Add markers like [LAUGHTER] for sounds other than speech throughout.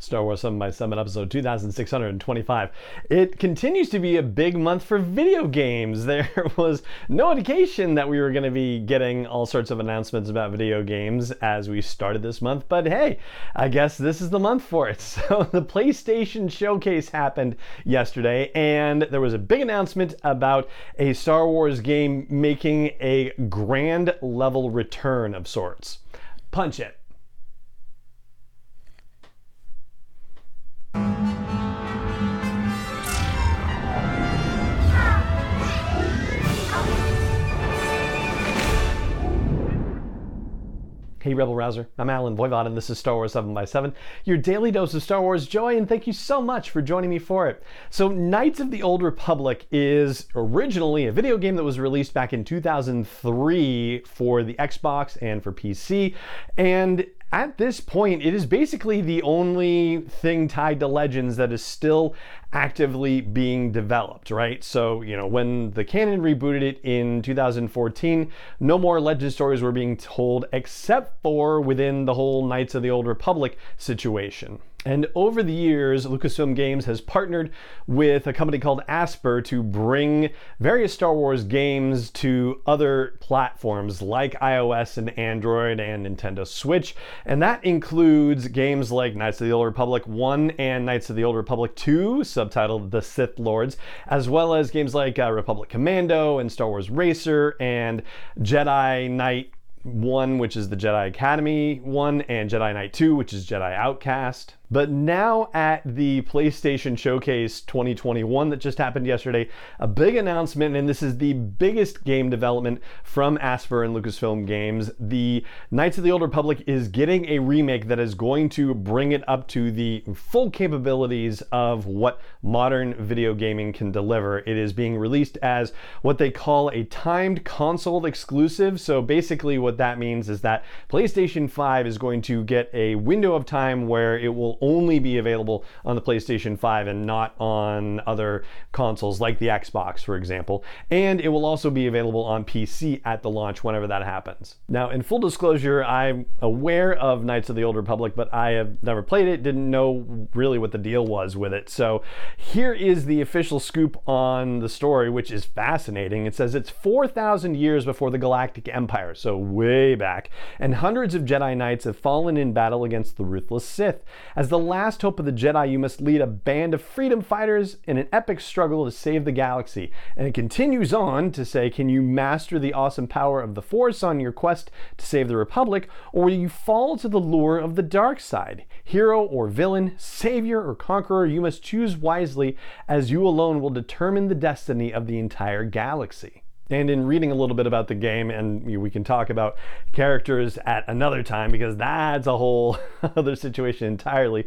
Star Wars 7 by 7 episode 2625. It continues to be a big month for video games. [LAUGHS] There was no indication that we were going to be getting all sorts of announcements about video games as we started this month, but hey, I guess this is the month for it. [LAUGHS] So the PlayStation Showcase happened yesterday, and there was a big announcement about a Star Wars game making a grand level return of sorts. Punch it. Hey Rebel Rouser, I'm Allen Voivod and this is Star Wars 7 by 7 your daily dose of Star Wars joy, and thank you so much for joining me for it. So, Knights of the Old Republic is originally a video game that was released back in 2003 for the Xbox and for PC, and at this point, it is basically the only thing tied to Legends that is still actively being developed, right? So, you know, when the canon rebooted it in 2014, no more Legend stories were being told except for within the whole Knights of the Old Republic situation. And over the years, Lucasfilm Games has partnered with a company called Aspyr to bring various Star Wars games to other platforms like iOS and Android and Nintendo Switch. And that includes games like Knights of the Old Republic 1 and Knights of the Old Republic 2, subtitled The Sith Lords, as well as games like uh, Republic Commando and Star Wars Racer and Jedi Knight 1, which is the Jedi Academy 1, and Jedi Knight 2, which is Jedi Outcast. But now at the PlayStation Showcase 2021 that just happened yesterday, a big announcement, and this is the biggest game development from Aspyr and Lucasfilm Games. The Knights of the Old Republic is getting a remake that is going to bring it up to the full capabilities of what modern video gaming can deliver. It is being released as what they call a timed console exclusive. So basically, what that means is that PlayStation 5 is going to get a window of time where it will only be available on the PlayStation 5 and not on other consoles like the Xbox, for example. And it will also be available on PC at the launch whenever that happens. Now, in full disclosure, I'm aware of Knights of the Old Republic, but I have never played it, didn't know really what the deal was with it. So here is the official scoop on the story, which is fascinating. It says it's 4,000 years before the Galactic Empire, so way back, and hundreds of Jedi Knights have fallen in battle against the ruthless Sith. As the last hope of the Jedi, you must lead a band of freedom fighters in an epic struggle to save the galaxy. And it continues on to say, can you master the awesome power of the Force on your quest to save the Republic, or will you fall to the lure of the dark side? Hero or villain, savior or conqueror, you must choose wisely, as you alone will determine the destiny of the entire galaxy. And in reading a little bit about the game, and we can talk about characters at another time because that's a whole [LAUGHS] other situation entirely.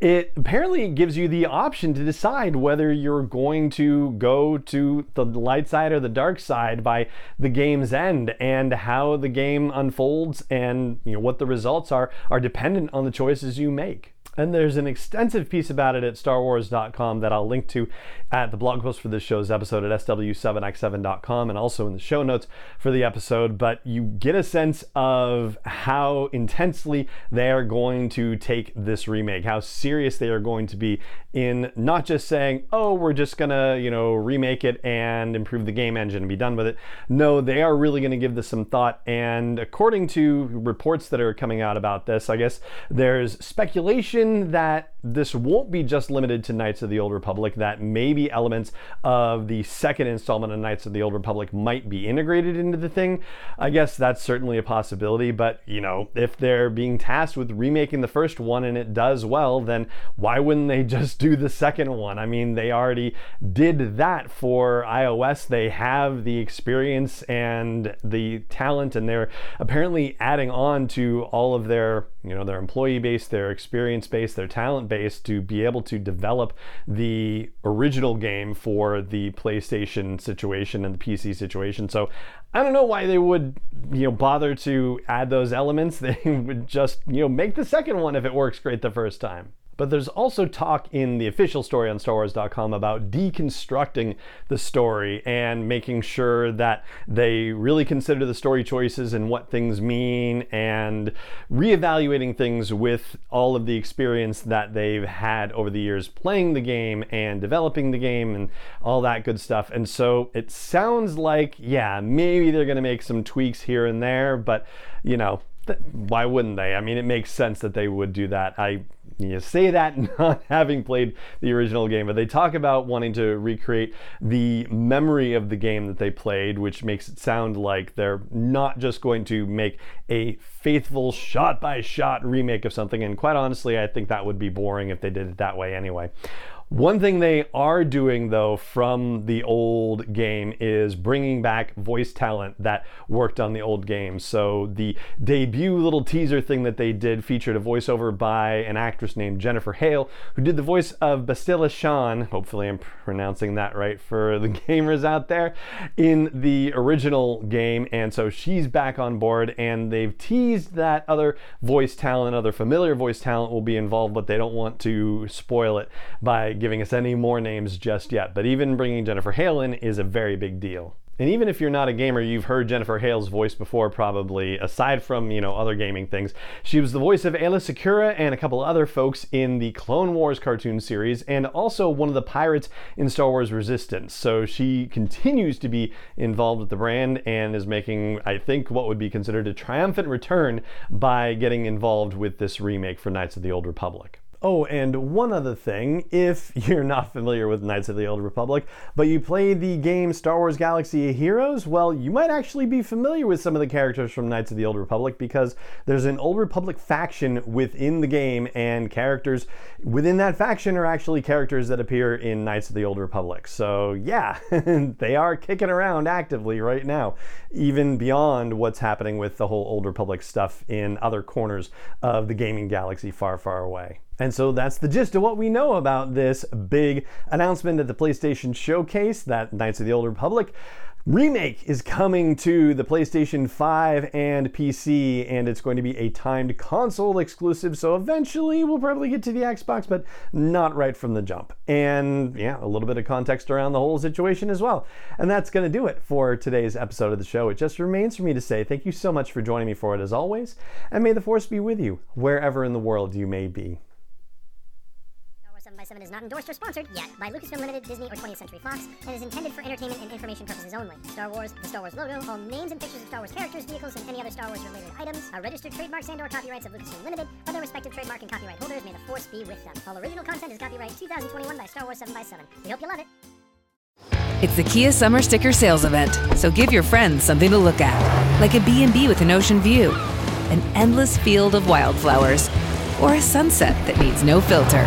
It apparently gives you the option to decide whether you're going to go to the light side or the dark side by the game's end, and how the game unfolds and you know what the results are are dependent on the choices you make. And there's an extensive piece about it at starwars.com that I'll link to at the blog post for this show's episode at sw7x7.com and also in the show notes for the episode. But you get a sense of how intensely they are going to take this remake, how serious they are going to be in not just saying, oh, we're just gonna, you know, remake it and improve the game engine and be done with it. No, they are really gonna give this some thought. And according to reports that are coming out about this, I guess there's speculation that this won't be just limited to Knights of the Old Republic, that maybe elements of the second installment of Knights of the Old Republic might be integrated into the thing. I guess that's certainly a possibility, but you know, if they're being tasked with remaking the first one and it does well, then why wouldn't they [LAUGHS] just do the second one? I mean, they already did that for iOS. They have the experience and the talent, and they're apparently adding on to all of their, you know, their employee base, their experience base, their talent base to be able to develop the original game for the PlayStation situation and the PC situation. So I don't know why they would, you know, bother to add those elements. [LAUGHS] They would just, you know, make the second one if it works great the first time. But there's also talk in the official story on StarWars.com about deconstructing the story and making sure that they really consider the story choices and what things mean and reevaluating things with all of the experience that they've had over the years playing the game and developing the game and all that good stuff. And so it sounds like, yeah, maybe they're going to make some tweaks here and there, but you know, why wouldn't they? I mean, it makes sense that they would do that. I you say that [LAUGHS] not having played the original game, but they talk about wanting to recreate the memory of the game that they played, which makes it sound like they're not just going to make a faithful shot by shot remake of something. And quite honestly, I think that would be boring if they did it that way anyway. One thing they are doing, though, from the old game is bringing back voice talent that worked on the old game. So the debut little teaser thing that they did featured a voiceover by an actress named Jennifer Hale, who did the voice of Bastila Shan. Hopefully, I'm pronouncing that right for the [LAUGHS] gamers out there in the original game. And so she's back on board, and they've teased that other voice talent, other familiar voice talent will be involved, but they don't want to spoil it by giving us any more names just yet, but even bringing Jennifer Hale in is a very big deal. And even if you're not a gamer, you've heard Jennifer Hale's voice before, probably, aside from, you know, other gaming things. She was the voice of Aayla Secura and a couple other folks in the Clone Wars cartoon series, and also one of the pirates in Star Wars Resistance. So she continues to be involved with the brand and is making, I think, what would be considered a triumphant return by getting involved with this remake for Knights of the Old Republic. Oh, and one other thing, if [LAUGHS] you're not familiar with Knights of the Old Republic, but you play the game Star Wars Galaxy of Heroes, well, you might actually be familiar with some of the characters from Knights of the Old Republic because there's an Old Republic faction within the game, and characters within that faction are actually characters that appear in Knights of the Old Republic. So, yeah, [LAUGHS] they are kicking around actively right now, even beyond what's happening with the whole Old Republic stuff in other corners of the gaming galaxy far, far away. And so that's the gist of what we know about this big announcement at the PlayStation Showcase that Knights of the Old Republic remake is coming to the PlayStation 5 and PC, and it's going to be a timed console exclusive. So eventually we'll probably get to the Xbox, but not right from the jump. And yeah, a little bit of context around the whole situation as well. And that's going to do it for today's episode of the show. It just remains for me to say thank you so much for joining me for it as always, and may the Force be with you wherever in the world you may be. 7 is not endorsed or sponsored yet by Lucasfilm Limited, Disney, or 20th Century Fox, and is intended for entertainment and information purposes only. Star Wars, the Star Wars logo, all names and pictures of Star Wars characters, vehicles, and any other Star Wars related items are registered trademarks and or copyrights of Lucasfilm Limited, or their respective trademark and copyright holders. May the force be with them. All original content is copyright 2021 by Star Wars 7 by 7 We hope you love it. It's the Kia Summer Sticker Sales Event, so give your friends something to look at, like a B&B with an ocean view, an endless field of wildflowers, or a sunset that needs no filter.